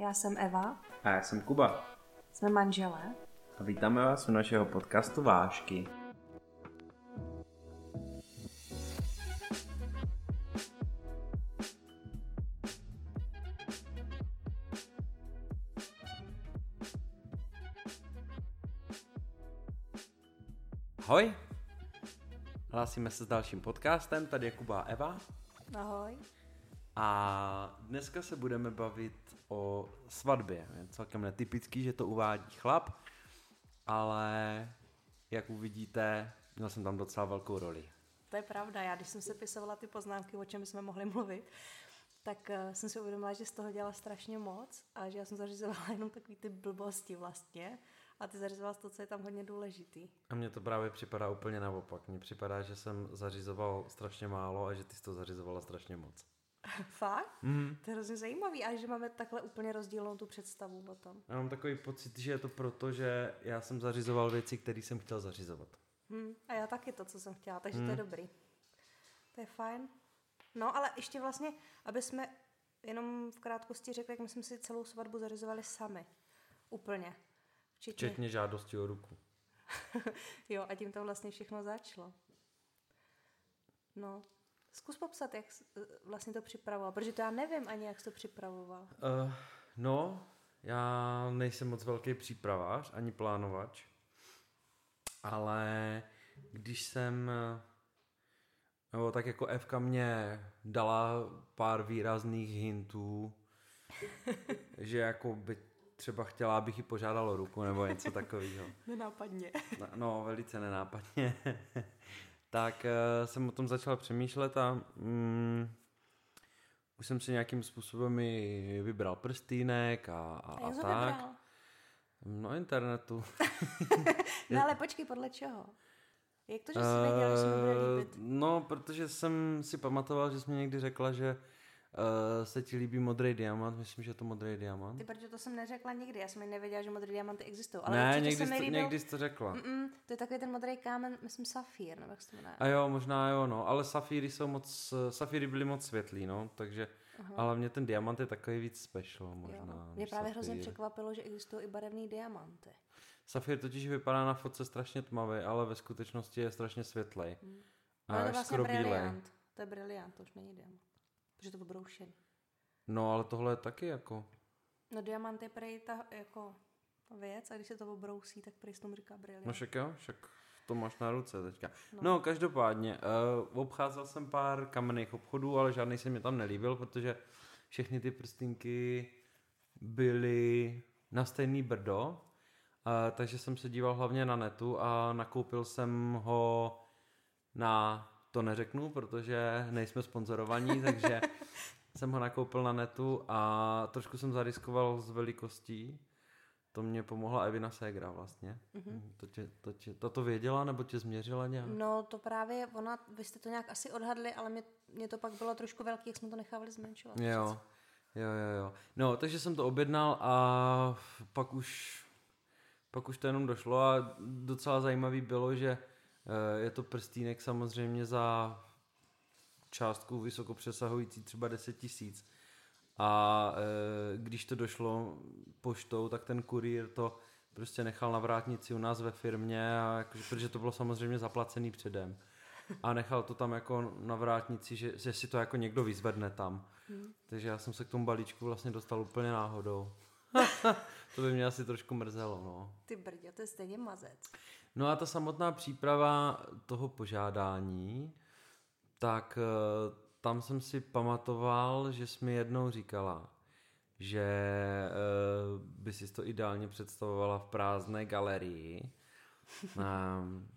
Já jsem Eva, A já jsem Kuba. jsme manželé. A vítáme vás u našeho podcastu Vášky. Ahoj, hlásíme se s dalším podcastem, tady je Kuba a Eva. Ahoj. A dneska se budeme bavit o svatbě. Je celkem netypický, že to uvádí chlap, ale jak uvidíte, měl jsem tam docela velkou roli. To je pravda, já když jsem se pisovala ty poznámky, o čem bychom mohli mluvit, tak uh, jsem si uvědomila, že z toho dělala strašně moc a že já jsem zařizovala jenom takový ty blbosti vlastně a ty zařizovala to, co je tam hodně důležitý. A mně to právě připadá úplně naopak. Mně připadá, že jsem zařizoval strašně málo a že ty jsi to zařizovala strašně moc. Fakt? Mhm. To je hrozně zajímavý a že máme takhle úplně rozdílnou tu představu o tom. Já mám takový pocit, že je to proto, že já jsem zařizoval věci, které jsem chtěl zařizovat. Hm, a já taky to, co jsem chtěla, takže to je dobrý. To je fajn. No, ale ještě vlastně, aby jsme jenom v krátkosti řekli, jak my jsme si celou svatbu zařizovali sami. Úplně. Včetně, Včetně žádosti o ruku. jo, a tím to vlastně všechno začalo. No, zkus popsat, jak eh, vlastně to připravoval, protože to já nevím ani, jak jsi to připravoval. Uh, no, já nejsem moc velký přípravář, ani plánovač, ale když jsem, eh, nebo tak jako Evka mě dala pár výrazných hintů, že jako by třeba chtěla, abych ji požádal o ruku nebo něco takového. Nenápadně. No, no, velice nenápadně. Tak uh, jsem o tom začal přemýšlet a mm, už jsem si nějakým způsobem i vybral prstýnek a, a, A tak. vybral? No, internetu. No ale počkej, podle čeho? Jak to, že jsi věděl, že se mi bude Eh, líbit? No, protože jsem si pamatoval, že jsi mi někdy řekla, že uh, se ti líbí modrý diamant. Myslím, že je to modrý diamant. Ty, protože to jsem neřekla nikdy, já jsem nevěděla, že modré diamanty existují. Ale ne, určitě někdy se jsi, to, někdy jsi to řekla. Mm-mm, to je takový ten modrý kámen, myslím safír, nebo jak se to jmenuje. A jo, možná jo, no, ale safíry jsou moc, safíry byly moc světlý, no, takže, uh-huh. ale mě ten diamant je takový víc special možná. Jo. Mě právě hrozně safír. překvapilo, že existují i barevné diamanty. Safír totiž vypadá na fotce strašně tmavý, ale ve skutečnosti je strašně světlej. A Hmm. Ale to je vlastně skoro bílej. To je briliant, to už není diamant. Protože to je obroušený. No, ale tohle je taky jako... No diamant je prej ta jako věc a když se to obrousí, tak prej tomu říká briliant. No však jo, však to máš na ruce teďka. No, no každopádně, uh, obcházel jsem pár kamenných obchodů, ale žádný se mi tam nelíbil, protože všechny ty prstínky byly na stejný brdo, uh, takže jsem se díval hlavně na netu a nakoupil jsem ho na, to neřeknu, protože nejsme sponzorovaní, takže jsem ho nakoupil na netu a trošku jsem zariskoval s velikostí. To mě pomohla Evina Segra vlastně. Mm-hmm. To, tě, to, tě, to to věděla nebo tě změřila nějak? No to právě, ona, vy jste to nějak asi odhadli, ale mě, mě to pak bylo trošku velký, jak jsme to nechávali zmenšovat. Jo, jo, jo, jo. No, takže jsem to objednal a pak už, pak už to jenom došlo a docela zajímavý bylo, že je to prstínek samozřejmě za částku vysoko přesahující třeba 10 tisíc. A e, když to došlo poštou, tak ten kurýr to prostě nechal na vrátnici u nás ve firmě, a jakože, protože to bylo samozřejmě zaplacený předem. A nechal to tam jako na vrátnici, že, že si to jako někdo vyzvedne tam. Hmm. Takže já jsem se k tomu balíčku vlastně dostal úplně náhodou. to by mě asi trošku mrzelo, no. Ty brdě, to je stejně mazec. No a ta samotná příprava toho požádání, tak eh, tam jsem si pamatoval, že jsi mi jednou říkala, že eh, by si to ideálně představovala v prázdné galerii. Ehm,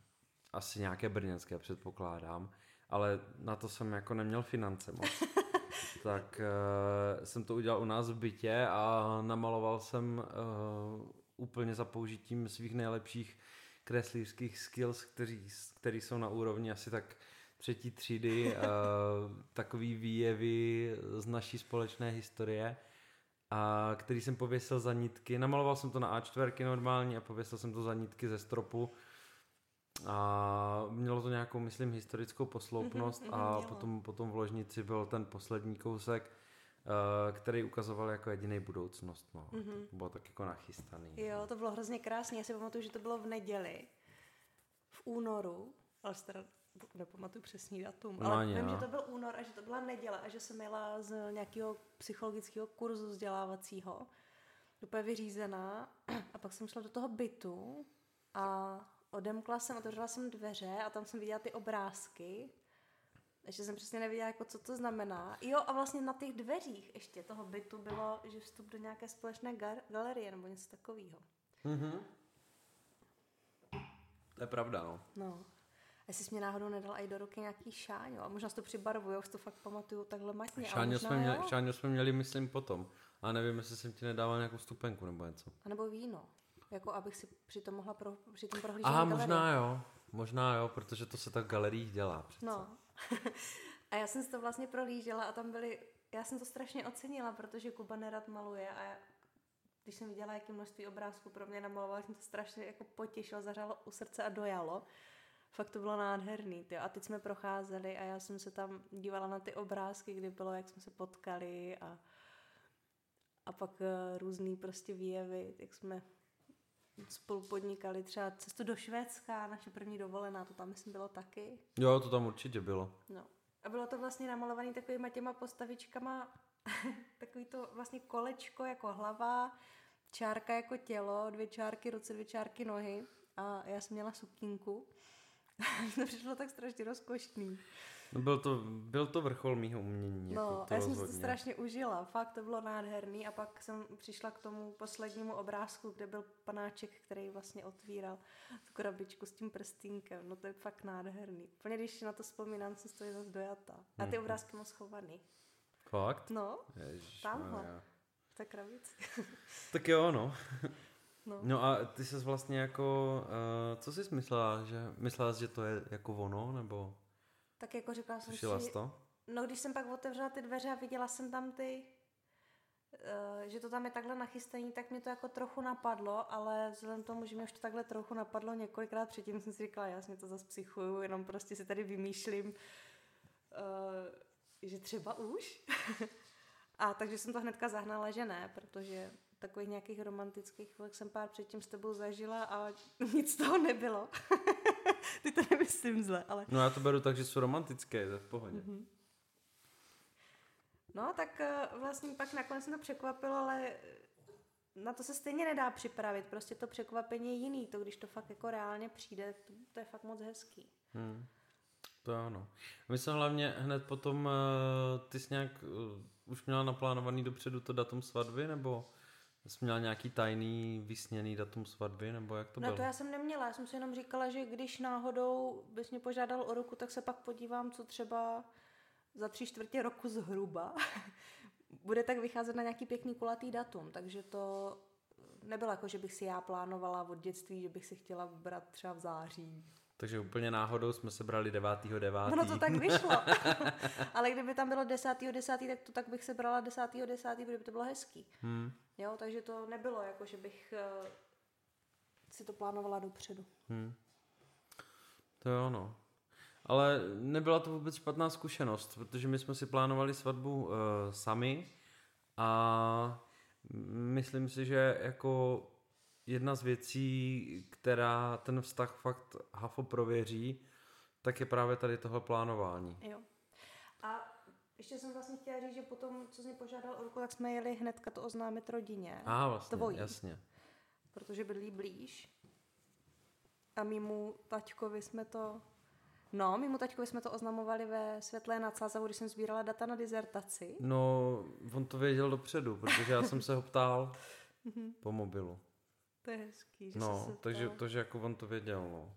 Asi nějaké brněnské předpokládám, ale na to jsem jako neměl finance moc. tak uh, jsem to udělal u nás v bytě a namaloval jsem uh, úplně za použitím svých nejlepších kreslířských skills, který, který jsou na úrovni asi tak třetí třídy, uh, takový výjevy z naší společné historie, a který jsem pověsil za nitky. Namaloval jsem to na A4 normálně a pověsil jsem to za nitky ze stropu. A mělo to nějakou, myslím, historickou posloupnost Mhm, a mělo. potom, potom v ložnici byl ten poslední kousek který ukazoval jako jediný budoucnost. No. Mm-hmm. To bylo tak jako nachystaný. Jo, to bylo hrozně krásné. Já si pamatuju, že to bylo v neděli, v únoru, ale teda nepamatuju přesný datum, no, ale vím, že to byl únor a že to byla neděle a že jsem jela z nějakého psychologického kurzu vzdělávacího, úplně vyřízená a pak jsem šla do toho bytu a odemkla jsem, otevřela jsem dveře a tam jsem viděla ty obrázky ještě jsem přesně nevěděla, jako, co to znamená. Jo, a vlastně na těch dveřích ještě toho bytu bylo, že vstup do nějaké společné gar- galerie nebo něco takového. Mhm. To je pravda, no. No. A jestli jsi mě náhodou nedal i do ruky nějaký šáňo, a možná si to přibarvuju, už to fakt pamatuju takhle matně. Šáňo jsme, měli, šáňo jsme měli, myslím, potom. A nevím, jestli jsem ti nedával nějakou stupenku nebo něco. A nebo víno. Jako abych si při tom mohla pro, při tom prohlížet Aha, možná jo. Možná jo, protože to se tak v galeriích dělá přece. No. a já jsem si to vlastně prohlížela a tam byly, já jsem to strašně ocenila, protože Kuba nerad maluje a já, když jsem viděla, jaké množství obrázků pro mě namaloval, jsem to strašně jako potěšilo, zařálo u srdce a dojalo. Fakt to bylo nádherný. Tyjo. A teď jsme procházeli a já jsem se tam dívala na ty obrázky, kdy bylo, jak jsme se potkali a, a pak uh, různý prostě výjevy, jak jsme spolu podnikali třeba cestu do Švédska, naše první dovolená, to tam myslím bylo taky. Jo, to tam určitě bylo. No. A bylo to vlastně namalované takovýma těma postavičkama, takový to vlastně kolečko jako hlava, čárka jako tělo, dvě čárky ruce, dvě čárky nohy a já jsem měla sukínku. to přišlo tak strašně rozkošný. No byl to, byl to vrchol mýho umění. No, jako to já jsem si to strašně užila, fakt to bylo nádherný a pak jsem přišla k tomu poslednímu obrázku, kde byl panáček, který vlastně otvíral tu krabičku s tím prstínkem, no to je fakt nádherný. Plně když na to vzpomínám, jsem stojí zase dojata. A ty hmm. obrázky mám schovaný. Fakt? No, tamhle. V té krabici. tak jo, no. No. no a ty jsi vlastně jako, uh, co jsi myslela, že myslela, že to je jako ono, nebo? Tak jako říkala jsem si... to? No když jsem pak otevřela ty dveře a viděla jsem tam ty, uh, že to tam je takhle nachystaný, tak mě to jako trochu napadlo, ale vzhledem k tomu, že mě už to takhle trochu napadlo několikrát předtím, jsem si říkala, jasně to zase psychuju, jenom prostě si tady vymýšlím, uh, že třeba už. a takže jsem to hnedka zahnala, že ne, protože takových nějakých romantických chvilek jsem pár předtím s tebou zažila a nic z toho nebylo. Ty to nemyslím zle, ale... No já to beru tak, že jsou romantické, to v pohodě. Mm-hmm. No, tak eh, vlastně pak nakonec to překvapilo, ale na to se stejně nedá připravit. Prostě to překvapení je jiný. To, když to fakt jako reálně přijde, to, to je fakt moc hezký. Hmm. To ano. My jsme hlavně hned potom, uh, ty jsi nějak uh, už měla naplánovaný dopředu to datum svatby, nebo Jsi měla nějaký tajný, vysněný datum svatby, nebo jak to no, bylo? No to já jsem neměla, já jsem si jenom říkala, že když náhodou bys mě požádal o ruku, tak se pak podívám, co třeba za tři čtvrtě roku zhruba bude tak vycházet na nějaký pěkný kulatý datum, takže to nebylo jako, že bych si já plánovala od dětství, že bych si chtěla vybrat třeba v září. Takže úplně náhodou jsme se brali 9. 9. No to tak vyšlo. Ale kdyby tam bylo 10. 10. tak to tak bych se brala 10. 10. protože by to bylo hezký. Hmm. Jo, takže to nebylo jako, že bych uh, si to plánovala dopředu. Hmm. To jo, no. Ale nebyla to vůbec špatná zkušenost, protože my jsme si plánovali svatbu uh, sami a myslím si, že jako jedna z věcí, která ten vztah fakt hafo prověří, tak je právě tady tohle plánování. Jo. A ještě jsem vlastně chtěla říct, že potom, co jsi mě požádal o ruku, tak jsme jeli hnedka to oznámit rodině. A vlastně, tvojí, jasně. Protože bydlí blíž. A mimo taťkovi jsme to... No, mimo taťkovi jsme to oznamovali ve Světlé nad Sázavu, když jsem sbírala data na dizertaci. No, on to věděl dopředu, protože já jsem se ho ptal mhm. po mobilu. To je hezký, že No, se takže to, že jako on to věděl, no.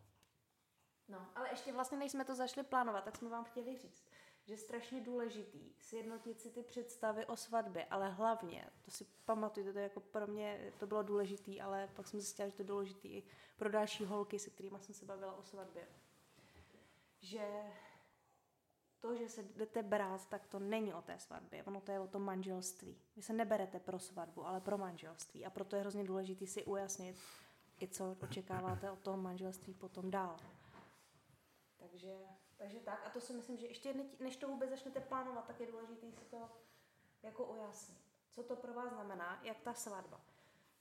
No, ale ještě vlastně, než jsme to zašli plánovat, tak jsme vám chtěli říct, že je strašně důležitý sjednotit si ty představy o svatbě, ale hlavně, to si pamatujte, to jako pro mě to bylo důležitý, ale pak jsem zjistila, že to je důležitý i pro další holky, se kterými jsem se bavila o svatbě. Že to, že se jdete brát, tak to není o té svatbě, ono to je o tom manželství. Vy se neberete pro svatbu, ale pro manželství. A proto je hrozně důležité si ujasnit, i co očekáváte od toho manželství potom dál. Takže, takže tak. A to si myslím, že ještě než to vůbec začnete plánovat, tak je důležité si to jako ujasnit, co to pro vás znamená, jak ta svatba,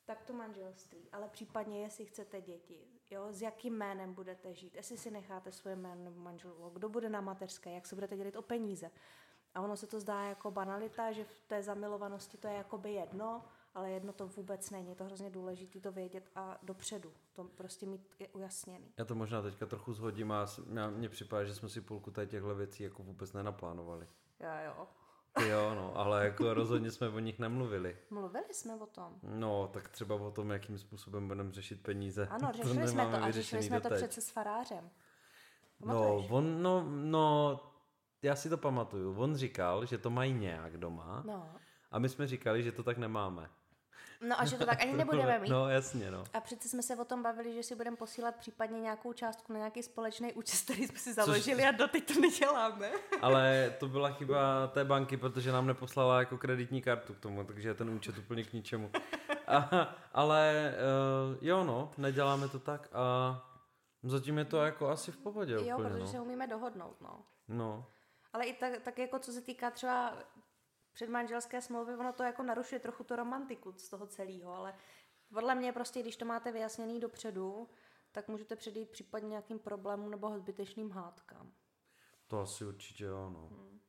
tak to manželství, ale případně jestli chcete děti, jo, s jakým jménem budete žít, jestli si necháte svoje jméno nebo manželovo, kdo bude na mateřské, jak se budete dělit o peníze. A ono se to zdá jako banalita, že v té zamilovanosti to je jakoby jedno, ale jedno to vůbec není. Je to hrozně důležité to vědět a dopředu to prostě mít je ujasněný. Já to možná teďka trochu zhodím a mně připadá, že jsme si půlku tady těchto věcí jako vůbec nenaplánovali. Já jo. Jo, no, ale jako rozhodně jsme o nich nemluvili. Mluvili jsme o tom. No, tak třeba o tom, jakým způsobem budeme řešit peníze. Ano, řešili to jsme to a řešili jsme doteď. to přece s farářem. Pamatuješ? No, on, no, no, já si to pamatuju. On říkal, že to mají nějak doma. No. A my jsme říkali, že to tak nemáme. No a že to tak ani nebudeme mít. No jasně, no. A přece jsme se o tom bavili, že si budeme posílat případně nějakou částku na nějaký společný účet, který jsme si založili Což... a doteď to neděláme. Ale to byla chyba té banky, protože nám neposlala jako kreditní kartu k tomu, takže je ten účet úplně k ničemu. A, ale uh, jo no, neděláme to tak a zatím je to jako asi v pohodě Jo, úplně, protože no. se umíme dohodnout, no. No. Ale i tak, tak jako co se týká třeba předmanželské smlouvy, ono to jako narušuje trochu to romantiku z toho celého, ale podle mě prostě, když to máte vyjasněný dopředu, tak můžete předejít případně nějakým problémům nebo zbytečným hádkám. To asi určitě jo, no. Hmm.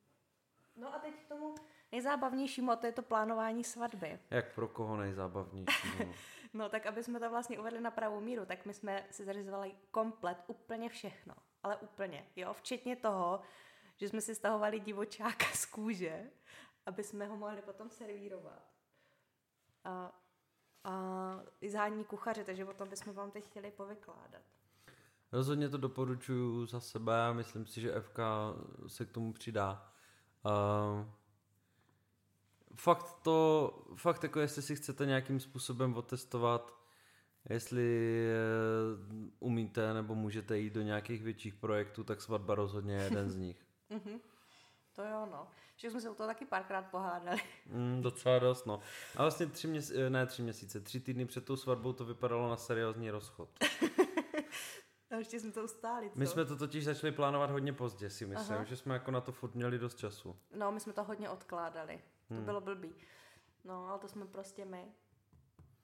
No a teď k tomu nejzábavnějšímu, a to je to plánování svatby. Jak pro koho nejzábavnější? No. no tak, aby jsme to vlastně uvedli na pravou míru, tak my jsme si zařizovali komplet, úplně všechno. Ale úplně, jo, včetně toho, že jsme si stahovali divočáka z kůže, aby jsme ho mohli potom servírovat. A, a i zhání kuchaře, takže o tom bychom vám teď chtěli povykládat. Rozhodně to doporučuji za sebe a myslím si, že FK se k tomu přidá. Uh, fakt to, fakt jako jestli si chcete nějakým způsobem otestovat, jestli uh, umíte nebo můžete jít do nějakých větších projektů, tak svatba rozhodně je jeden z nich. Mhm. to jo, no. Že jsme se o to taky párkrát pohádali. Mm, docela dost, no. A vlastně tři měsíce, ne tři měsíce, tři týdny před tou svatbou to vypadalo na seriózní rozchod. A ještě jsme to ustáli, co? My jsme to totiž začali plánovat hodně pozdě, si myslím, Aha. že jsme jako na to furt měli dost času. No, my jsme to hodně odkládali. To hmm. bylo blbý. No, ale to jsme prostě my.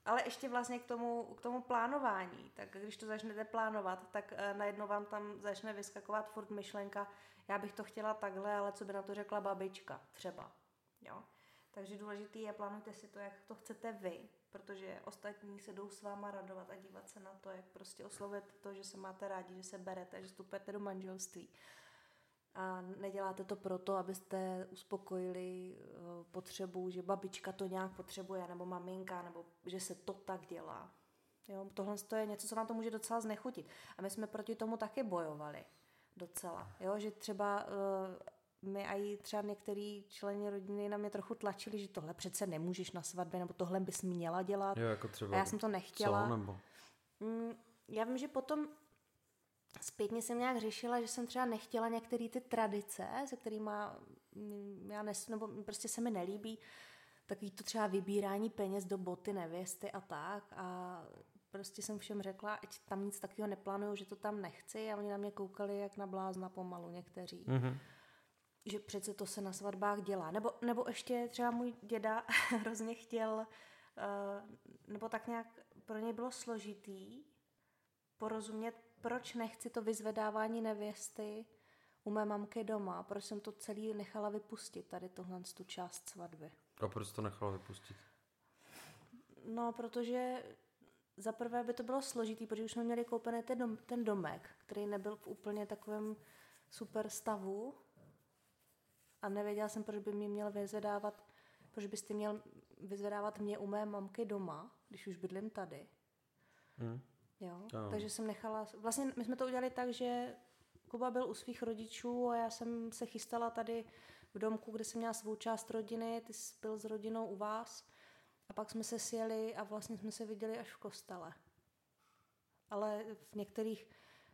Ale ještě vlastně k tomu, k tomu plánování, tak když to začnete plánovat, tak uh, najednou vám tam začne vyskakovat furt myšlenka, já bych to chtěla takhle, ale co by na to řekla babička třeba. Jo? Takže důležitý je, plánujte si to, jak to chcete vy, protože ostatní se jdou s váma radovat a dívat se na to, jak prostě oslovujete to, že se máte rádi, že se berete, že vstupujete do manželství. A neděláte to proto, abyste uspokojili eh, potřebu, že babička to nějak potřebuje, nebo maminka, nebo že se to tak dělá. Jo, tohle je něco, co vám to může docela znechutit. A my jsme proti tomu taky bojovali docela. Jo, že třeba uh, my a i třeba některý členy rodiny na mě trochu tlačili, že tohle přece nemůžeš na svatbě, nebo tohle bys měla dělat. Jo, jako třeba a já jsem to nechtěla. Co, nebo? Mm, já vím, že potom zpětně jsem nějak řešila, že jsem třeba nechtěla některé ty tradice, se kterými mm, já nes, nebo prostě se mi nelíbí, takový to třeba vybírání peněz do boty nevěsty a tak. A prostě jsem všem řekla, ať tam nic takového neplánuju, že to tam nechci a oni na mě koukali jak na blázna pomalu někteří. Mm-hmm. Že přece to se na svatbách dělá. Nebo, nebo ještě třeba můj děda hrozně chtěl, uh, nebo tak nějak pro ně bylo složitý porozumět, proč nechci to vyzvedávání nevěsty u mé mamky doma, proč jsem to celý nechala vypustit, tady tohle tu část svatby. A proč to nechala vypustit? No, protože za prvé by to bylo složitý, protože už jsme měli koupený ten, dom, ten domek, který nebyl v úplně takovém super stavu a nevěděla jsem, proč by mě měl vyzvedávat, proč byste měl vyzvedávat mě u mé mamky doma, když už bydlím tady. Hmm. Jo, takže jsem nechala, vlastně my jsme to udělali tak, že Kuba byl u svých rodičů a já jsem se chystala tady v domku, kde jsem měla svou část rodiny, ty jsi byl s rodinou u vás a pak jsme se sjeli a vlastně jsme se viděli až v kostele. Ale v některých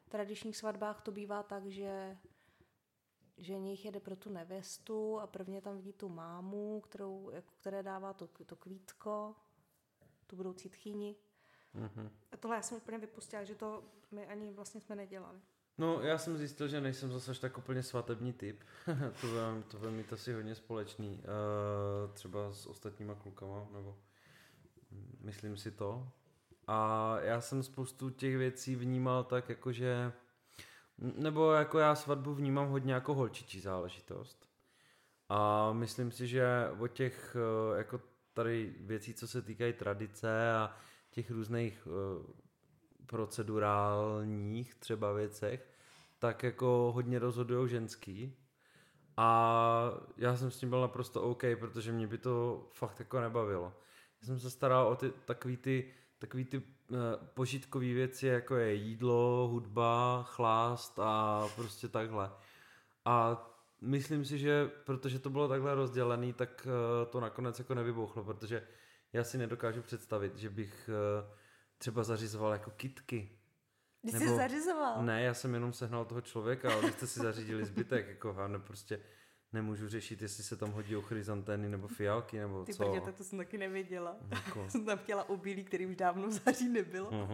tradičních svatbách to bývá tak, že ženich jede pro tu nevěstu a prvně tam vidí tu mámu, kterou, jako, které dává to, to kvítko, tu budoucí tchýni. Mm-hmm. A tohle já jsem úplně vypustila, že to my ani vlastně jsme nedělali. No, já jsem zjistil, že nejsem zase tak úplně svatební typ. to, bude, to bude mít asi hodně společný. Uh, třeba s ostatníma klukama, nebo myslím si to. A já jsem spoustu těch věcí vnímal tak, jakože nebo jako já svatbu vnímám hodně jako holčičí záležitost. A myslím si, že o těch eh, jako tady věcí, co se týkají tradice a těch různých eh, procedurálních třeba věcech, tak jako hodně rozhodují ženský. A já jsem s tím byl naprosto OK, protože mě by to fakt jako nebavilo. Já jsem se staral o ty takový ty, takový ty uh, požitkové věci, jako je jídlo, hudba, chlást a prostě takhle. A myslím si, že protože to bylo takhle rozdělený, tak uh, to nakonec jako nevybouchlo, protože já si nedokážu představit, že bych uh, třeba zařizoval jako kitky. Ty jsi zařizoval? Ne, já jsem jenom sehnal toho člověka, ale vy jste si zařídili zbytek, jako ne, prostě nemůžu řešit, jestli se tam hodí o chryzantény nebo fialky, nebo Ty co. Ty tak to jsem taky nevěděla. Jako. jsem tam chtěla obilí, který už dávno v září nebylo.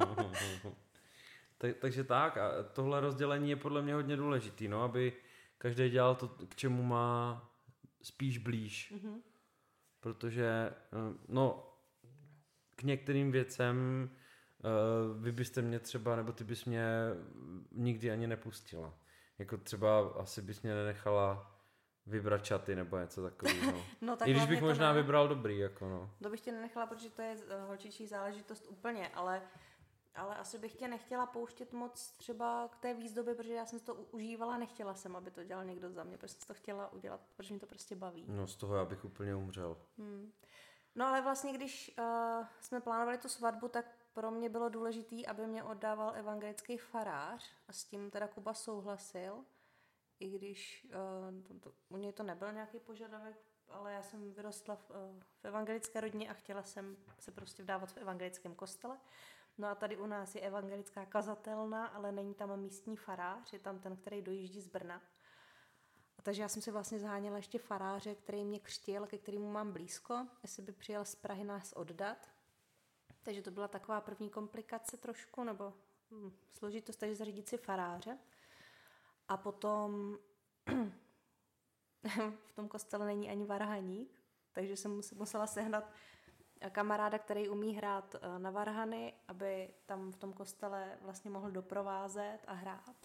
tak, takže tak, a tohle rozdělení je podle mě hodně důležitý, no, aby každý dělal to, k čemu má spíš blíž. Mm-hmm. Protože, eh, no, k některým věcem uh, vy byste mě třeba, nebo ty bys mě nikdy ani nepustila. Jako třeba asi bys mě nenechala vybrat čaty nebo něco takového. no, tak I když bych možná ne... vybral dobrý, jako no. To bych tě nenechala, protože to je eh, holčičí záležitost úplně, ale ale asi bych tě nechtěla pouštět moc třeba k té výzdobě, protože já jsem to užívala, nechtěla jsem, aby to dělal někdo za mě, prostě to chtěla udělat, protože mě to prostě baví. No z toho já bych úplně umřel. Hmm. No ale vlastně, když uh, jsme plánovali tu svatbu, tak pro mě bylo důležité, aby mě oddával evangelický farář a s tím teda Kuba souhlasil, i když uh, to, to, u něj to nebyl nějaký požadavek, ale já jsem vyrostla v, uh, v evangelické rodině a chtěla jsem se prostě vdávat v evangelickém kostele. No a tady u nás je evangelická kazatelna, ale není tam místní farář, je tam ten, který dojíždí z Brna. A takže já jsem si vlastně zháněla ještě faráře, který mě křtil, ke kterému mám blízko, jestli by přijel z Prahy nás oddat. Takže to byla taková první komplikace trošku, nebo hm, složitost, takže zařídit si faráře. A potom v tom kostele není ani varhaník, takže jsem musela sehnat kamaráda, který umí hrát eh, na varhany, aby tam v tom kostele vlastně mohl doprovázet a hrát.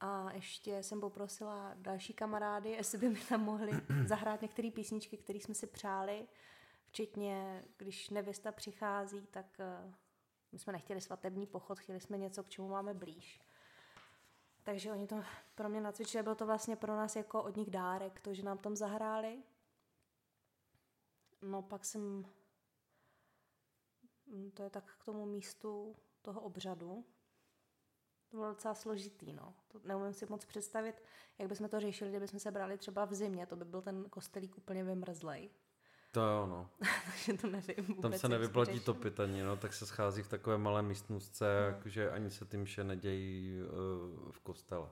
A ještě jsem poprosila další kamarády, jestli by mi tam mohli zahrát některé písničky, které jsme si přáli, včetně, když nevěsta přichází, tak uh, my jsme nechtěli svatební pochod, chtěli jsme něco, k čemu máme blíž. Takže oni to pro mě nacvičili, bylo to vlastně pro nás jako od nich dárek, to, že nám tam zahráli. No pak jsem, mm, to je tak k tomu místu toho obřadu, to bylo docela složitý, no. To neumím si moc představit, jak bychom to řešili, kdybychom se brali třeba v zimě, to by byl ten kostelík úplně vymrzlej. To jo, no. Takže to nevím vůbec, Tam se nevyplatí topit ani, no, tak se schází v takové malé místnostce, no. jakože ani se tím vše nedějí uh, v kostele.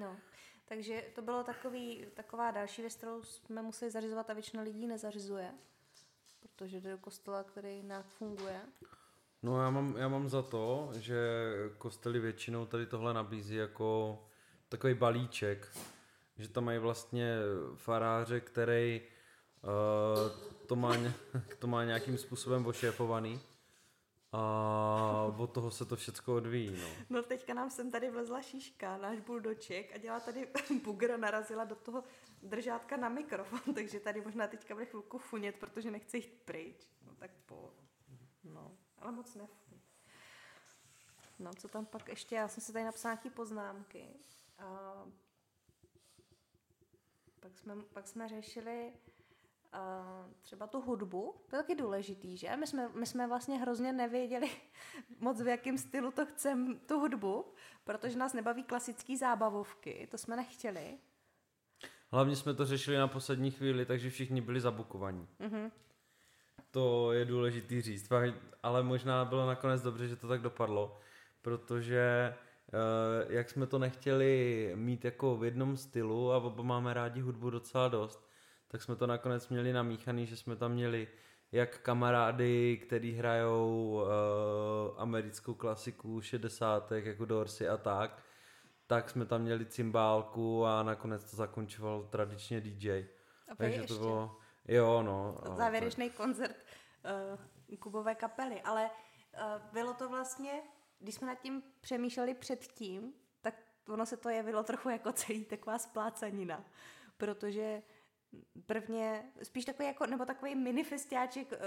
No, takže to bylo takový, taková další věc, kterou jsme museli zařizovat a většina lidí nezařizuje, protože jde do kostela, který nějak funguje. No já mám, já mám za to, že kostely většinou tady tohle nabízí jako takový balíček, že tam mají vlastně faráře, který uh, to, má, to má nějakým způsobem ošéfovaný a od toho se to všechno odvíjí. No. no teďka nám sem tady vlezla šíška, náš buldoček a dělá tady bugra, narazila do toho držátka na mikrofon, takže tady možná teďka bude chvilku funět, protože nechce jít pryč. No tak po... No ale moc ne. No, co tam pak ještě, já jsem si tady napsala nějaké poznámky. A pak jsme, pak jsme řešili uh, třeba tu hudbu, to je taky důležitý, že? My jsme, my jsme vlastně hrozně nevěděli moc v jakém stylu to chceme, tu hudbu, protože nás nebaví klasické zábavovky, to jsme nechtěli. Hlavně jsme to řešili na poslední chvíli, takže všichni byli zabukovaní. Mm-hmm to je důležitý říct, ale možná bylo nakonec dobře, že to tak dopadlo, protože eh, jak jsme to nechtěli mít jako v jednom stylu a oba máme rádi hudbu docela dost, tak jsme to nakonec měli namíchaný, že jsme tam měli jak kamarády, který hrajou uh, americkou klasiku 60. jako Dorsey a tak, tak jsme tam měli cymbálku a nakonec to zakončoval tradičně DJ. A Takže ještě. to bylo, jo no. Závěrečný koncert uh, Kubové kapely, ale uh, bylo to vlastně, když jsme nad tím přemýšleli předtím, tak ono se to jevilo trochu jako celý taková splácanina, protože prvně, spíš takový jako, nebo takový minifestiáček uh,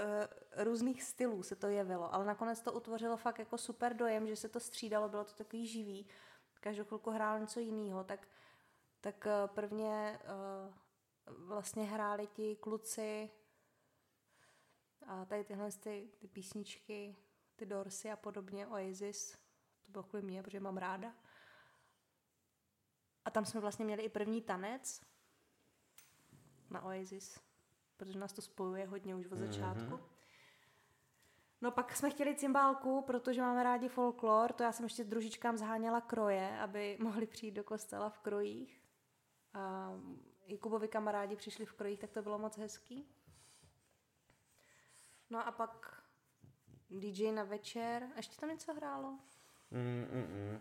různých stylů se to jevilo, ale nakonec to utvořilo fakt jako super dojem, že se to střídalo, bylo to takový živý, každou chvilku hrál něco jiného, tak, tak uh, prvně uh, vlastně hráli ti kluci a tady tyhle ty, ty písničky, ty Dorsy a podobně, Oasis, to bylo kvůli mě, protože mám ráda. A tam jsme vlastně měli i první tanec na Oasis, protože nás to spojuje hodně už od začátku. Mm-hmm. No pak jsme chtěli cymbálku, protože máme rádi folklor, to já jsem ještě družičkám zháněla kroje, aby mohli přijít do kostela v krojích. A i Kubovi kamarádi přišli v krojích, tak to bylo moc hezký. No a pak DJ na večer. A ještě tam něco hrálo? Mm, mm, mm.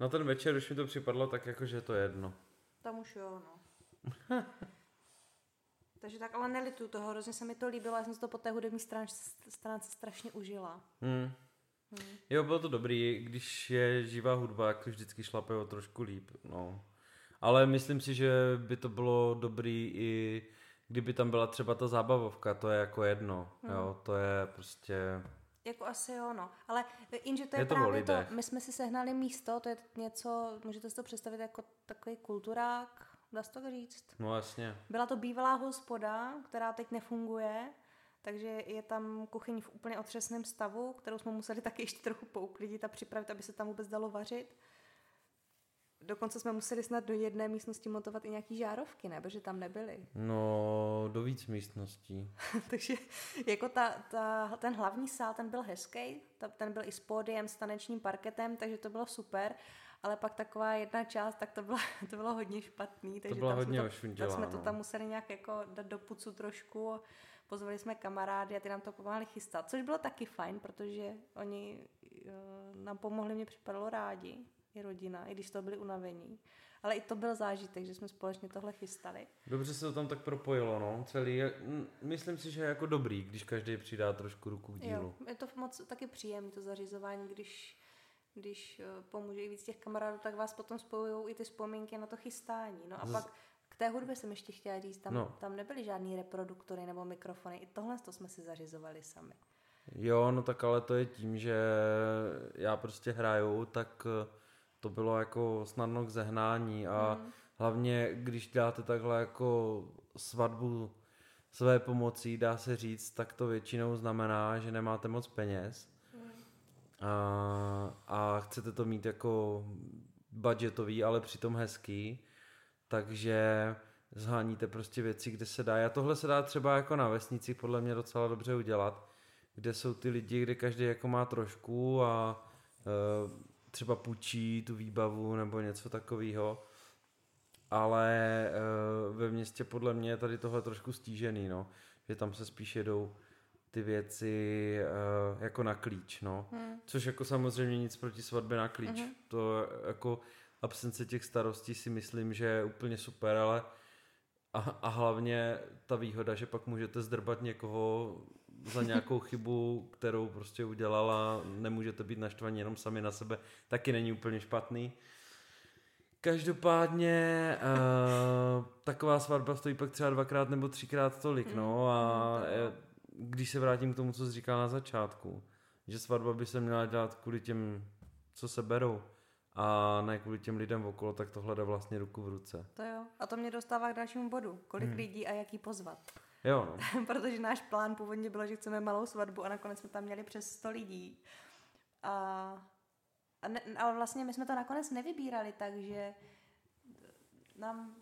Na ten večer už mi to připadlo tak jako, že je to jedno. Tam už jo, no. Takže tak, ale nelitu toho, hrozně se mi to líbilo, já jsem si to po té hudební stránce, stránce strašně užila. Hmm. Hmm. Jo, bylo to dobrý, když je živá hudba, jak to vždycky šlape o trošku líp, no. Ale myslím si, že by to bylo dobrý i kdyby tam byla třeba ta zábavovka, to je jako jedno, Hmm. jo, to je prostě, Jako asi jo, no. Ale jenže to je, Je to právě to, my jsme si sehnali místo, to je něco, můžete si to představit jako takový kulturák, dá se to říct. no jasně. Byla to bývalá hospoda, která teď nefunguje, takže je tam kuchyň v úplně otřesném stavu, kterou jsme museli taky ještě trochu pouklidit a připravit, aby se tam vůbec dalo vařit. Dokonce jsme museli snad do jedné místnosti montovat i nějaký žárovky, ne? Protože tam nebyly. No, do víc místností. Takže jako ta, ta, ten hlavní sál, ten byl hezký, ta, ten byl i s pódiem, s tanečním parketem, takže to bylo super, ale pak taková jedna část, tak to bylo, to bylo hodně špatný. Takže byla tam hodně jsme to, tak jsme to no. tam museli nějak jako dát do pucu trošku, pozvali jsme kamarády a ty nám to pomáhali chystat, což bylo taky fajn, protože oni uh, nám pomohli, mě připadalo rádi, i rodina, i když to byli unavení. Ale i to byl zážitek, že jsme společně tohle chystali. Dobře se to tam tak propojilo, no, celý, myslím si, že je jako dobrý, když každý přidá trošku ruku k dílu. Jo, je to moc taky příjemné to zařizování, když, když eh, pomůže i víc těch kamarádů, tak vás potom spojují i ty vzpomínky na to chystání. No a Zas- pak k té hudbě jsem ještě chtěla říct, tam, No. tam nebyly žádný reproduktory nebo mikrofony, i tohle to jsme si zařizovali sami. Jo, no tak ale to je tím, že já prostě hraju, tak eh, to bylo jako snadno k zehnání a Mm. hlavně, když dáte takhle jako svatbu své pomocí, dá se říct, tak to většinou znamená, že nemáte moc peněz a, a chcete to mít jako budgetový, ale přitom hezký, takže zháníte prostě věci, kde se dá. A tohle se dá třeba jako na vesnicích podle mě docela dobře udělat, kde jsou ty lidi, kde každý jako má trošku a e, třeba půjčí tu výbavu nebo něco takového. Ale e, ve městě podle mě je tady tohle trošku stížený, no. Že tam se spíš jedou ty věci e, jako na klíč, no. Hmm. Což jako samozřejmě nic proti svatbě na klíč. Mhm. To jako absence těch starostí si myslím, že je úplně super, ale a, a hlavně ta výhoda, že pak můžete zdrbat někoho za nějakou chybu, kterou prostě udělala, nemůžete být naštvaní jenom sami na sebe, taky není úplně špatný. Každopádně uh, taková svatba stojí pak třeba dvakrát nebo třikrát tolik, no a Mm, eh, když se vrátím k tomu, co jsi říkal na začátku, že svatba by se měla dělat kvůli těm, co se berou a ne kvůli těm lidem okolo, tak tohle jde vlastně ruku v ruce. To jo. A to mě dostává k dalšímu bodu. Kolik Hmm. lidí a jaký pozvat. Jo, no. Protože náš plán původně bylo, že chceme malou svatbu a nakonec jsme tam měli přes 100 lidí. A, a ne, ale vlastně my jsme to nakonec nevybírali, takže nám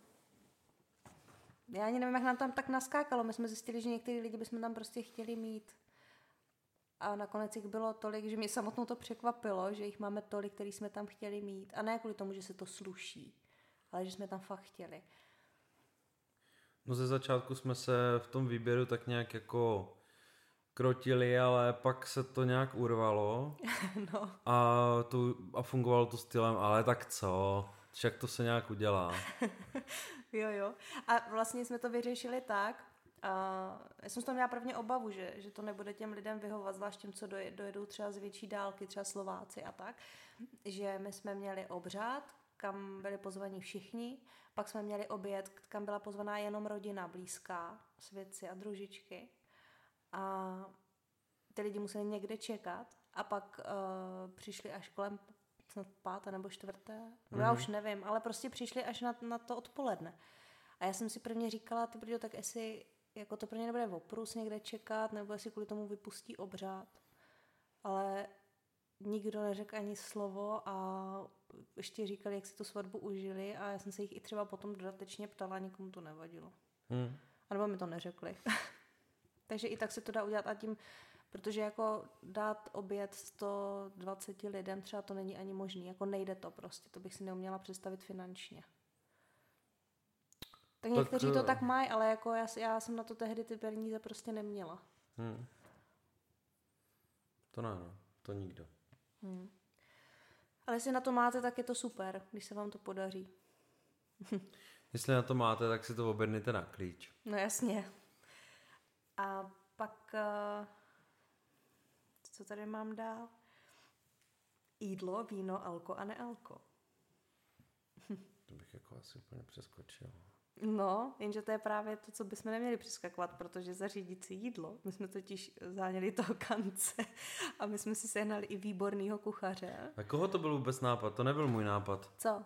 já ani nevím, jak nám tam tak naskákalo. My jsme zjistili, že některý lidi bychom tam prostě chtěli mít. A nakonec jich bylo tolik, že mě samotnou to překvapilo, že jich máme tolik, který jsme tam chtěli mít. A ne kvůli tomu, že se to sluší, ale že jsme tam fakt chtěli. No ze začátku jsme se v tom výběru tak nějak jako krotili, ale pak se to nějak urvalo no. a, to, a fungovalo to stylem, ale tak co, však to se nějak udělá. jo, jo. A vlastně jsme to vyřešili tak, a já jsem toho měla prvně obavu, že, že to nebude těm lidem vyhovovat, zvlášť těm, co dojedou třeba z větší dálky, třeba Slováci a tak, že my jsme měli obřád, kam byli pozvaní všichni, pak jsme měli oběd, kam byla pozvaná jenom rodina blízká, svědci a družičky. A ty lidi museli někde čekat a pak uh, přišli až kolem snad páté nebo čtvrté, no mm-hmm. já mhm. už nevím, ale prostě přišli až na, na to odpoledne. A já jsem si prvně říkala, ty brďo, tak jestli jako to pro ně nebude oprus někde čekat, nebo jestli kvůli tomu vypustí obřád. Ale nikdo neřekl ani slovo a ještě říkali, jak si tu svatbu užili a já jsem se jich i třeba potom dodatečně ptala, nikomu to nevadilo. Hmm. A nebo mi to neřekli. Takže i tak se to dá udělat a tím, protože jako dát oběd 120 lidem třeba to není ani možný, jako nejde to prostě, to bych si neuměla představit finančně. Tak, tak někteří to eh, tak mají, ale jako já, já jsem na to tehdy ty peníze prostě neměla. Hmm. To ne, no. To nikdo. Hmm. Ale jestli na to máte, tak je to super, když se vám to podaří. jestli na to máte, tak si to objednejte na klíč. No jasně. A pak, uh, co tady mám dál? Jídlo, víno, alko a nealko. to bych jako asi úplně přeskočil. No, jenže to je právě to, co bychom neměli přeskakovat, protože zařídit si jídlo. My jsme totiž záněli toho kance a my jsme si sehnali i výborného kuchaře. A koho to byl vůbec nápad? To nebyl můj nápad. Co?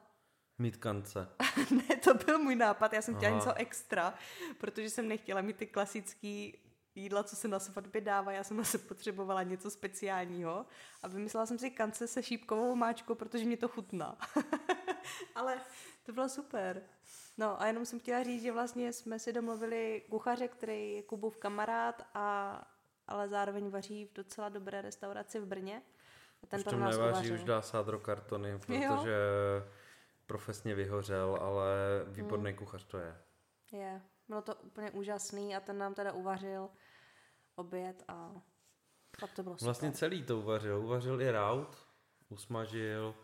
Mít kance. ne, to byl můj nápad, já jsem chtěla Aha. něco extra, protože jsem nechtěla mít ty klasický jídla, co se na svatbě dává, já jsem se potřebovala něco speciálního a vymyslela jsem si kance se šípkovou máčkou, protože mě to chutná. Ale to bylo super. No a jenom jsem chtěla říct, že vlastně jsme si domluvili kuchaře, který je Kubův kamarád, a, ale zároveň vaří v docela dobré restauraci v Brně. A ten už to nevaří, uvařil. už dá sádro kartony, protože jo. profesně vyhořel, ale výborný hmm. kuchař to je. Je, bylo to úplně úžasný a ten nám teda uvařil oběd a pak to bylo Vlastně super. celý to uvařil. Uvařil i raut, usmažil,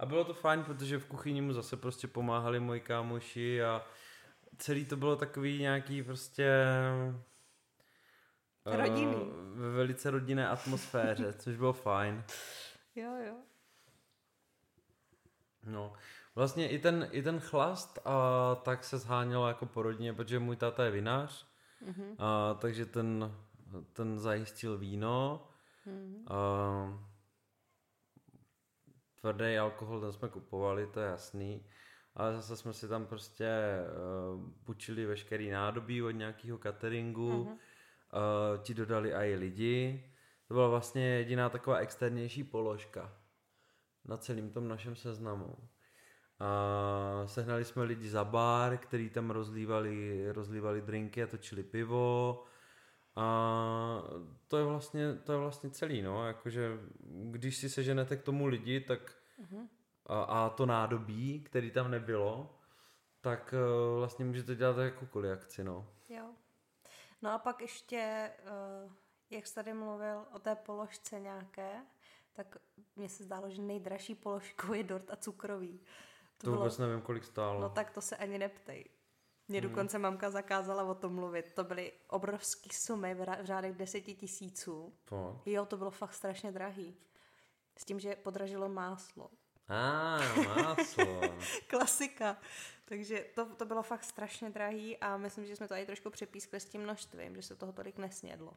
a bylo to fajn, protože v kuchyni mu zase prostě pomáhali moji kámoši a celý to bylo takový nějaký prostě... Rodinný. Uh, ve velice rodinné atmosféře, což bylo fajn. Jo, jo. No, vlastně i ten, i ten chlast a tak se zhánělo jako po rodině, protože můj táta je vinář, mm-hmm. a, takže ten, ten zajistil víno. Mm-hmm. A, tvrdý alkohol, ten jsme kupovali, to je jasný. Ale zase jsme si tam prostě uh, půjčili veškerý nádobí od nějakého cateringu, uh-huh. uh, ti dodali i lidi. To byla vlastně jediná taková externější položka na celém tom našem seznamu. A sehnali jsme lidi za bar, který tam rozlívali, rozlívali drinky a točili pivo. A to je vlastně, to je vlastně celý, no, jakože když si seženete k tomu lidi, tak uh-huh. a, a to nádobí, který tam nebylo, tak uh, vlastně můžete dělat jakoukoliv akci, no. Jo. No a pak ještě, uh, jak jsi tady mluvil o té položce nějaké, tak mně se zdálo, že nejdražší položkou je dort a cukroví. To, to vůbec bylo... nevím, kolik stálo. No tak to se ani neptej. Mě hmm. dokonce mamka zakázala o tom mluvit. To byly obrovské sumy v řádech deseti tisíců. To. Jo, to bylo fakt strašně drahý. S tím, že podražilo máslo. A ah, máslo. Klasika. Takže to, to bylo fakt strašně drahý a myslím, že jsme to i trošku přepískli s tím množstvím, že se toho tolik nesnědlo.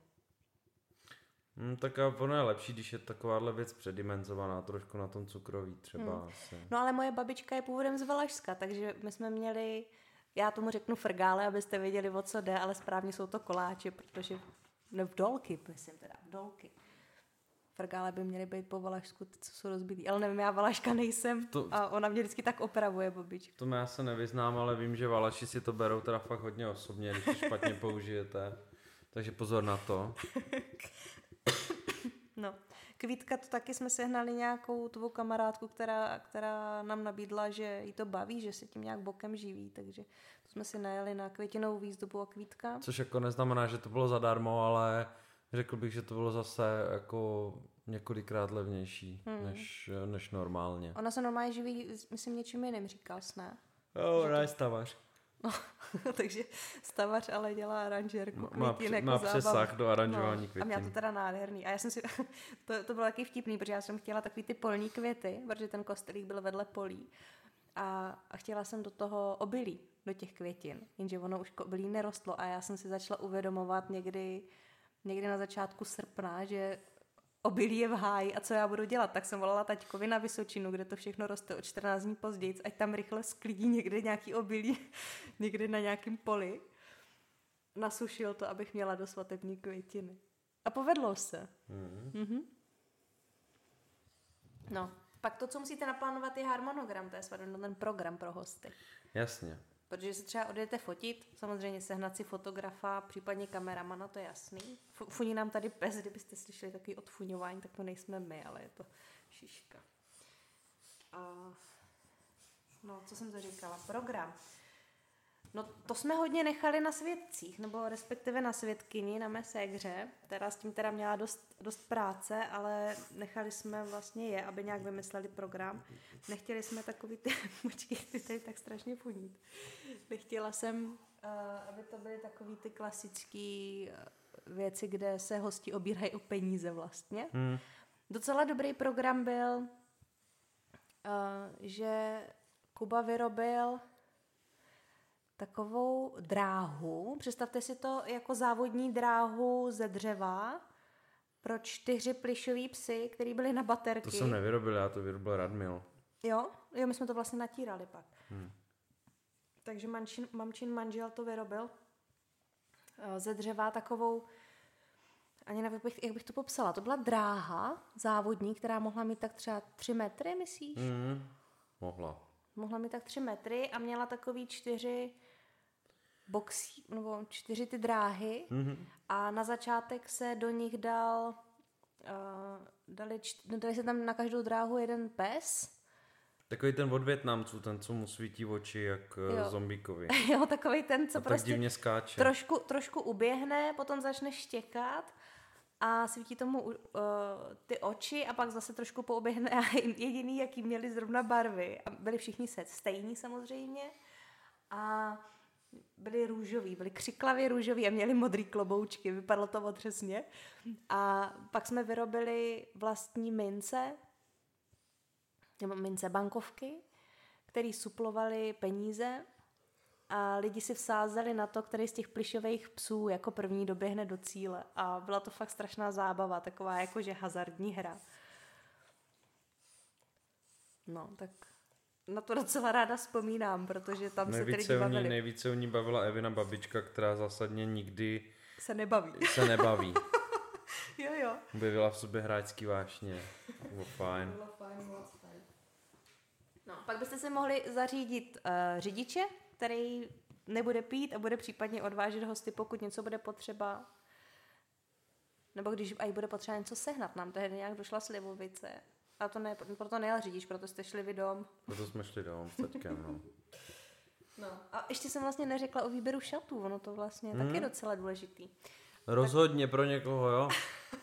Hmm, tak a ono je lepší, když je takováhle věc předimenzovaná trošku na tom cukroví třeba hmm. asi. No ale moje babička je původem z Valašska, takže my jsme měli já tomu řeknu frgále, abyste věděli, o co jde, ale správně jsou to koláče, protože, ne v dolky, myslím teda, v dolky. Frgále by měly být po Valašsku, ty, co jsou rozbílí. Ale nevím, já Valaška nejsem to, a ona mě vždycky tak opravuje, babička. To já se nevyznám, ale vím, že Valaši si to berou teda fakt hodně osobně, když to špatně použijete. Takže pozor na to. no. Kvítka, to taky jsme sehnali nějakou tvou kamarádku, která, která nám nabídla, že jí to baví, že se tím nějak bokem živí, takže to jsme si najeli na květinovou výzdobu a kvítka. Což jako neznamená, že to bylo zadarmo, ale Řekl bych, že to bylo zase jako několikrát levnější hmm. než, než normálně. Ona se normálně živí, myslím, něčím jiným, říkal jsi, ne? Jo, ona je stavař. No, takže stavař ale dělá aranžérku má, květin jako má přesah do aranžování no, květin. A měla to teda nádherný. A já jsem si, to, to bylo taky vtipný, protože já jsem chtěla takový ty polní květy, protože ten kostelík byl vedle polí. A, a chtěla jsem do toho obilí, do těch květin. Jenže ono už obilí nerostlo a já jsem si začala uvědomovat někdy, někdy na začátku srpna, že obilí je v háji a co já budu dělat. Tak jsem volala taťkovi na Vysočinu, kde to všechno roste o 14 dní později, ať tam rychle sklidí někde nějaký obilí, někde na nějakém poli. Nasušil to, abych měla do svatební květiny. A povedlo se. Mm. Mm-hmm. No, pak to, co musíte naplánovat, je harmonogram té svatby, no ten program pro hosty. Jasně. Protože se třeba odjedete fotit, samozřejmě sehnat si fotografa, případně kameramana, to je jasný. Funí nám tady pes, kdybyste slyšeli takový odfuňování, tak to nejsme my, ale je to šiška. A... No, co jsem to říkala? Program. No to jsme hodně nechali na svědcích, nebo respektive na svědkyni, na mé ségře, která s tím teda měla dost, dost práce, ale nechali jsme vlastně je, aby nějak vymysleli program. Nechtěli jsme takový ty, počkej, ty tady tak strašně funit. Nechtěla jsem, uh, aby to byly takový ty klasické věci, kde se hosti obírají o peníze vlastně. Hmm. Docela dobrý program byl, uh, že Kuba vyrobil takovou dráhu. Představte si to jako závodní dráhu ze dřeva pro čtyři plišový psy, který byly na baterky. To jsem nevyrobil, já to vyrobil Radmil. Jo? Jo, my jsme to vlastně natírali pak. Hmm. Takže mančin, mamčin manžel to vyrobil eh, ze dřeva takovou, ani nevím, jak bych to popsala. To byla dráha závodní, která mohla mít tak třeba tři metry, myslíš? Hmm. Mohla. Mohla mít tak tři metry a měla takový čtyři boxí, nebo čtyři ty dráhy mm-hmm. a na začátek se do nich dal, uh, dali, no, dali se tam na každou dráhu jeden pes. Takový ten od Větnamců, ten, co mu svítí oči jak eh, jo. zombíkovi. jo, takový ten, co a prostě divně skáče. Trošku, trošku uběhne, potom začne štěkat a svítí tomu uh, ty oči a pak zase trošku pouběhne a jediný, jaký měli zrovna barvy. A byli všichni se stejní samozřejmě. A byli růžoví, byli křiklavě růžoví a měli modrý kloboučky, vypadlo to otřesně. A pak jsme vyrobili vlastní mince, nebo mince bankovky, které suplovaly peníze a lidi si vsázeli na to, který z těch plišových psů jako první doběhne do cíle. A byla to fakt strašná zábava, taková jakože hazardní hra. No, tak na to docela ráda vzpomínám, protože tam nejvíce se tedy bavili. Nejvíce o ní bavila Evina babička, která zásadně nikdy se nebaví. Se nebaví. jo, jo. Objevila v sobě hráčský vášně. Bylo fajn. Bylo fajn, moc fajn. No, pak byste si mohli zařídit uh, řidiče, který nebude pít a bude případně odvážet hosty, pokud něco bude potřeba. Nebo když i bude potřeba něco sehnat. Nám tehdy nějak došla slivovice a to ne, proto nejel řidič, proto jste šli vy dom. Proto jsme šli dom s teďkem, no. No a ještě jsem vlastně neřekla o výběru šatů, ono to vlastně hmm. taky docela důležitý. Rozhodně tak... pro někoho, jo?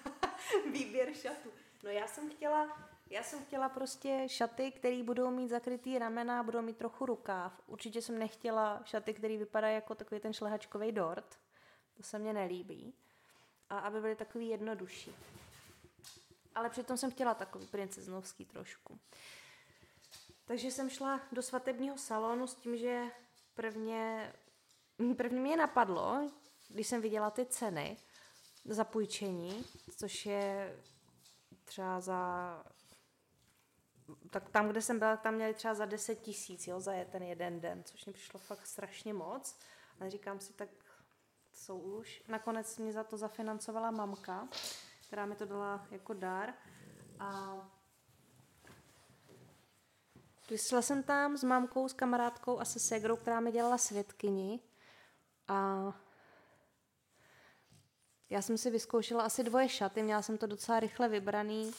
Výběr šatů. No já jsem chtěla, já jsem chtěla prostě šaty, které budou mít zakrytý ramena, budou mít trochu rukáv. Určitě jsem nechtěla šaty, které vypadají jako takový ten šlehačkový dort. To se mně nelíbí. A aby byly takový jednodušší. Ale přitom jsem chtěla takový princeznovský trošku. Takže jsem šla do svatebního salonu s tím, že prvně, prvně mě napadlo, když jsem viděla ty ceny za půjčení, což je třeba za tak tam, kde jsem byla, tam měli třeba za 10 tisíc, jo, za ten jeden den, což mi přišlo fakt strašně moc. Ale říkám si, tak jsou už. Nakonec mě za to zafinancovala mamka, která mi to dala jako dar. A Vysla jsem tam s mámkou, s kamarádkou a se segrou, která mi dělala světkyni. A já jsem si vyzkoušela asi dvoje šaty, měla jsem to docela rychle vybraný.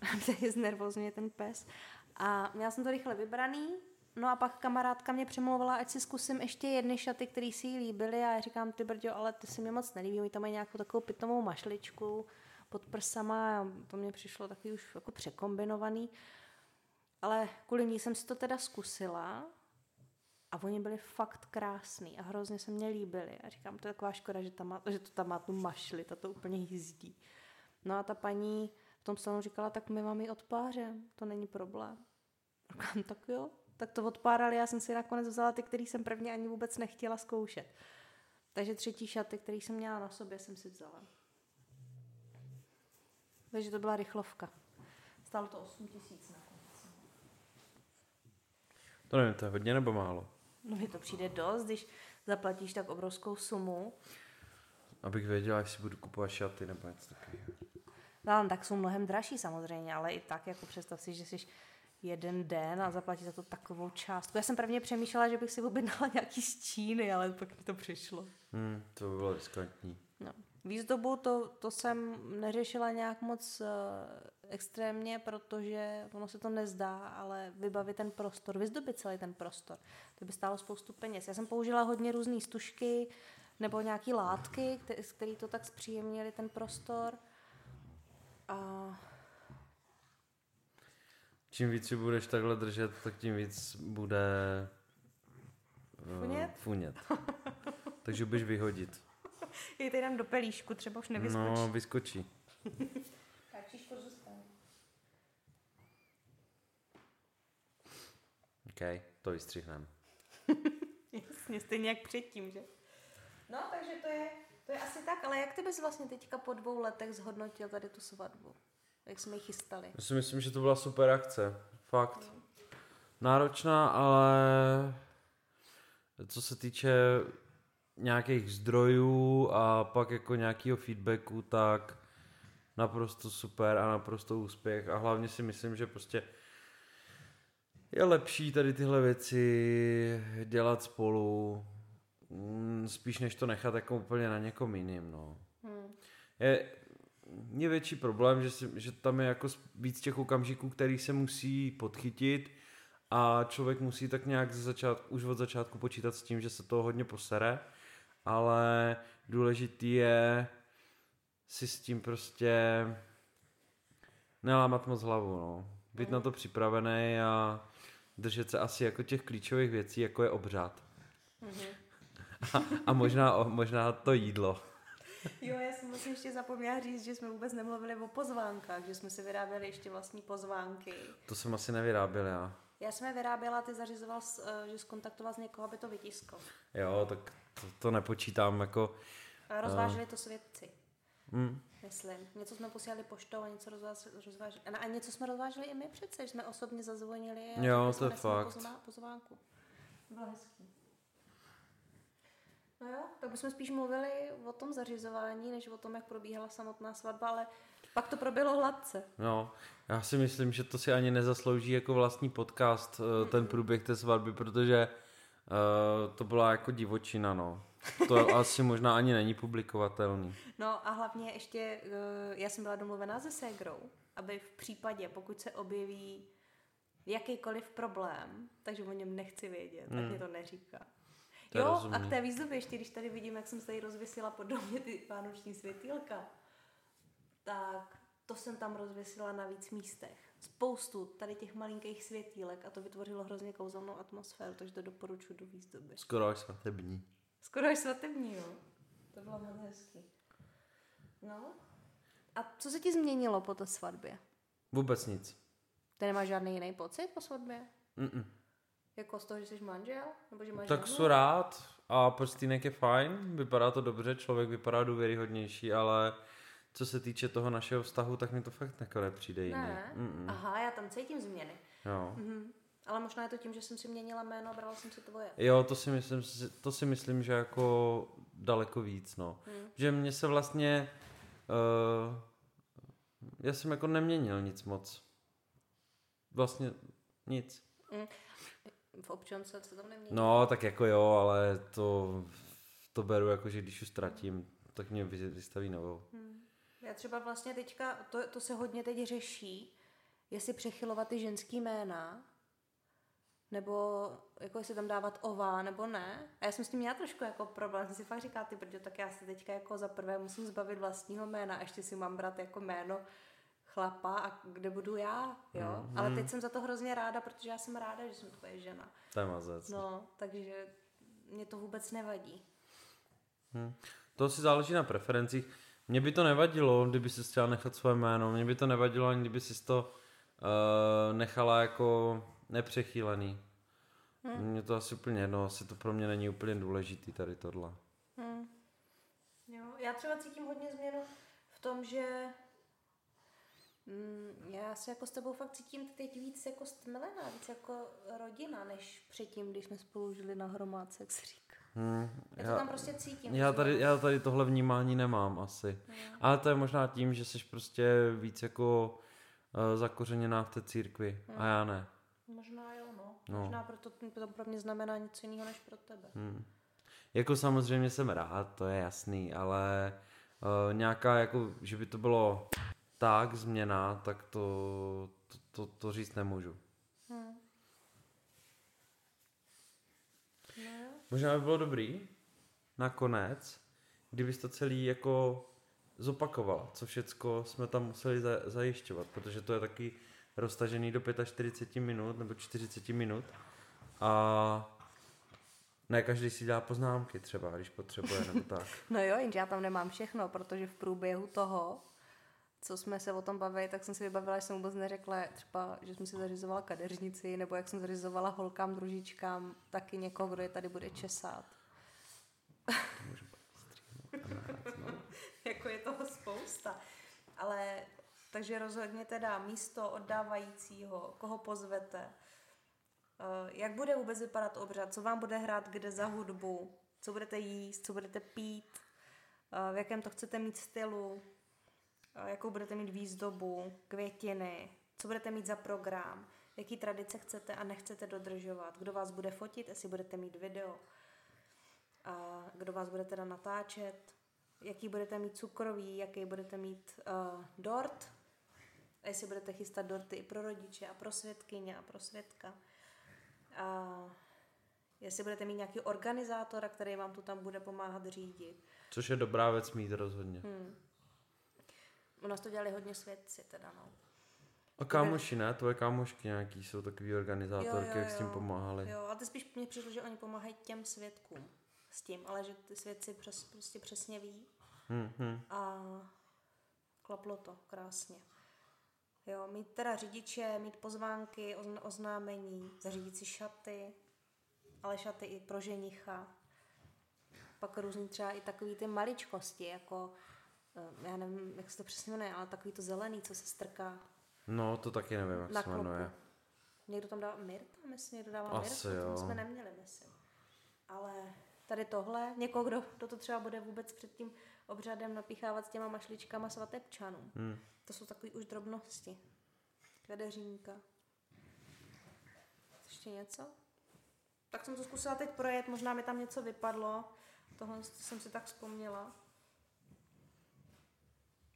Tady znervozňuje ten pes. A měla jsem to rychle vybraný No a pak kamarádka mě přemlouvala, ať si zkusím ještě jedny šaty, které si jí líbily a já říkám, ty brďo, ale ty si mi moc nelíbí, oni tam mají nějakou takovou pitomou mašličku pod prsama a to mě přišlo taky už jako překombinovaný. Ale kvůli ní jsem si to teda zkusila a oni byli fakt krásný a hrozně se mě líbili. A říkám, to je taková škoda, že, tam má, že to tam má tu mašli, ta to úplně jízdí. No a ta paní v tom salonu říkala, tak my vám ji odpářem, to není problém. Říkám, tak jo, tak to odpárali, já jsem si nakonec vzala ty, který jsem prvně ani vůbec nechtěla zkoušet. Takže třetí šaty, který jsem měla na sobě, jsem si vzala. Takže to byla rychlovka. Stálo to 8 tisíc nakonec. To nevím, to je hodně nebo málo? No mi to přijde dost, když zaplatíš tak obrovskou sumu. Abych věděla, jestli budu kupovat šaty nebo něco takového. No, tak jsou mnohem dražší samozřejmě, ale i tak jako představ si, že jsi jeden den a zaplatit za to takovou částku. Já jsem prvně přemýšlela, že bych si objednala nějaký z Číny, ale pak mi to přišlo. Hmm, to by bylo riskantní. No. Výzdobu to, to jsem neřešila nějak moc uh, extrémně, protože ono se to nezdá, ale vybavit ten prostor, vyzdobit celý ten prostor, to by stálo spoustu peněz. Já jsem použila hodně různé stužky nebo nějaké látky, které, to tak zpříjemnili ten prostor. A Čím víc si budeš takhle držet, tak tím víc bude uh, Funět? funět. Takže budeš vyhodit. je tady dám do pelíšku, třeba už nevyskočí. No, vyskočí. Tak zůstane. OK, to vystřihneme. Jasně, stejně jak předtím, že? No, takže to je, to je asi tak, ale jak ty bys vlastně teďka po dvou letech zhodnotil tady tu svatbu? Jak jsme ji chystali? Já si myslím, že to byla super akce. Fakt. Náročná, ale co se týče nějakých zdrojů a pak jako nějakého feedbacku, tak naprosto super a naprosto úspěch a hlavně si myslím, že prostě je lepší tady tyhle věci dělat spolu, mm, spíš než to nechat jako úplně na někom jiným, no. Hmm. Je, je větší problém, že, si, že tam je jako víc těch okamžiků, který se musí podchytit a člověk musí tak nějak ze začátku, už od začátku počítat s tím, že se to hodně posere, ale důležitý je si s tím prostě nelámat moc hlavu, no. Být na to připravený a držet se asi jako těch klíčových věcí, jako je obřad. Mm-hmm. A, a možná, možná to jídlo. Jo, já jsem vlastně ještě zapomněla říct, že jsme vůbec nemluvili o pozvánkách, že jsme si vyráběli ještě vlastní pozvánky. To jsem asi nevyráběl já. Já jsem je vyráběla, ty zařizoval, s- eh, že skontaktoval z někoho, aby to vytiskl. Jo, tak to, to nepočítám jako... A rozváželi to svědci, Mm, myslím. Něco jsme posílali poštou a něco rozváž- rozváželi. A něco jsme rozváželi i my přece, že jsme osobně zazvonili a Jo, to je fakt. pozvá- pozvánku. Bylo hezký. No jo, tak bychom spíš mluvili o tom zařizování, než o tom, jak probíhala samotná svatba, ale pak to proběhlo hladce. no, já si myslím, že to si ani nezaslouží jako vlastní podcast, eh, ten průběh té svatby, protože uh, to byla jako divočina, no. To asi možná ani není publikovatelný. No a hlavně ještě, eh, já jsem byla domluvená se ségrou, aby v případě, pokud se objeví jakýkoliv problém, takže o něm nechci vědět, tak Hmm. mě to neříká. To jo, a k té výzdobě ještě, když tady vidím, jak jsem se tady rozvěsila pod domě ty vánoční světýlka, tak to jsem tam rozvěsila na víc místech. Spoustu tady těch malinkých světýlek a to vytvořilo hrozně kouzelnou atmosféru, takže to doporučuji do výzdoby. Skoro až svatební. Skoro až svatební, jo. To bylo moc hezký. No. A co se ti změnilo po té svatbě? Vůbec nic. Ty nemáš žádný jiný pocit po svatbě? Mm-mm. Jako z toho, že jsi manžel? Nebo že máš Tak jsou rád a prstýnek je fajn, vypadá to dobře, člověk vypadá důvěryhodnější, ale co se týče toho našeho vztahu, tak mi to fakt jako nepřijde jiný. Ne? Mm-mm. Aha, já tam cítím změny. Jo. Mhm. Ale možná je to tím, že jsem si měnila jméno a brala jsem si tvoje. Jo, to si myslím, to si myslím, že jako daleko víc, no. Hmm. Že mě se vlastně, uh, já jsem jako neměnil nic moc. Vlastně nic. V občance se tam nemění. No, tak jako jo, ale to, to beru jako, že když už ztratím, tak mě vy- vystaví novou. Hmm. Já třeba vlastně teďka, to, to se hodně teď řeší, jestli přechylovat ty ženský jména, nebo jako jestli tam dávat ová, nebo ne. A já jsem s tím měla trošku jako problém, jsem si fakt říká, ty protože tak já se teďka jako za prvé musím zbavit vlastního jména, a ještě si mám brát jako jméno chlapa a kde budu já, jo. Mm, Ale teď jsem za to hrozně ráda, protože já jsem ráda, že jsem tvoje žena. To je mazec. No, takže mě to vůbec nevadí. Hmm. To si záleží na preferencích. Mně by to nevadilo, kdyby si chtěla nechat své jméno. Mně by to nevadilo, ani kdyby si to uh, nechala jako nepřechýlený. Hmm. Mně to asi úplně jedno, asi to pro mě není úplně důležitý tady tohle. Hmm. Jo, já třeba cítím hodně změnu v tom, že mm, já se jako s tebou fakt cítím teď víc jako stmelená, víc jako rodina, než předtím, když jsme spolu žili na hromádce, jak se říká. Hmm, já, já to tam prostě cítím. Já tady, já tady tohle vnímání nemám asi. Hmm. Ale to je možná tím, že jsi prostě víc jako uh, zakořeněná v té církvi hmm. a já ne. Možná jo, no. no. Možná proto to pro mě znamená něco jiného než pro tebe. Hmm. Jako samozřejmě jsem rád, to je jasný, ale uh, nějaká jako, že by to bylo tak změna, tak to, to, to, to říct nemůžu. Hmm. No. Možná by bylo dobrý nakonec, kdybys to celý jako zopakovala, co všecko jsme tam museli za, zajišťovat, protože to je taky roztažený do 45 minut nebo 40 minut a ne každý si dělá poznámky třeba, když potřebuje nebo tak. no jo, jenže já tam nemám všechno, protože v průběhu toho, co jsme se o tom bavili, tak jsem si vybavila, že jsem vůbec neřekla třeba, že jsem si zařizovala kadeřnici, nebo jak jsem zařizovala holkám, družičkám, taky někoho, kdo je tady bude česat. jako je toho spousta. Ale takže rozhodně teda místo oddávajícího, koho pozvete, eh, jak bude vůbec vypadat obřad, co vám bude hrát kde za hudbu, co budete jíst, co budete pít, eh, v jakém to chcete mít stylu, jakou budete mít výzdobu, květiny, co budete mít za program, jaký tradice chcete a nechcete dodržovat, kdo vás bude fotit, jestli budete mít video, a kdo vás bude teda natáčet, jaký budete mít cukrový, jaký budete mít uh, dort, a jestli budete chystat dorty i pro rodiče a pro světkyně a pro světka. A jestli budete mít nějaký organizátora, který vám to tam bude pomáhat řídit. Což je dobrá věc mít rozhodně. Hmm. U nás to dělali hodně svědci teda, no. A kámoši, ne? Tvoje kámošky nějaký jsou takový organizátorky, jak s tím pomáhali. Jo, ale ty spíš mě přišlo, že oni pomáhají těm svědkům s tím, ale že ty svědci přes, prostě přesně ví. Hmm, hmm. A klaplo to krásně. Jo, mít teda řidiče, mít pozvánky, oznámení, zařídit si šaty, ale šaty i pro ženicha. Pak různý třeba i takový ty maličkosti, jako já nevím, jak se to přesně jmenuje, ale takový to zelený, co se strká. No, to taky nevím, jak se jmenuje. Někdo tam dává Mirta, myslím, někdo dává Asi Mirta, jo. to jsme neměli, myslím. Ale tady tohle, někoho, kdo, kdo to třeba bude vůbec před tím obřadem napíchávat s těma mašličkama svatebčanů. Hmm. To jsou takové už drobnosti. Kadeřínka. Ještě něco? Tak jsem to zkusila teď projet, možná mi tam něco vypadlo. Tohle jsem si tak vzpomněla.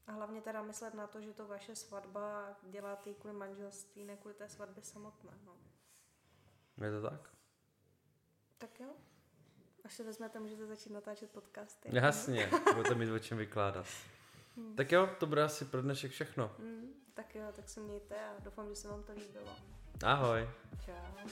A hlavně teda myslet na to, že to vaše svatba děláte ji kvůli manželství, ne kvůli té svatbě samotné. No. Je to tak? Tak jo. Až se vezmete, můžete začít natáčet podcasty. Jasně, budete mít o čem vykládat. Hmm. Tak jo, to bude asi pro dnešek všechno. Hmm, tak jo, tak se mějte a doufám, že se vám to líbilo. Ahoj. Čau.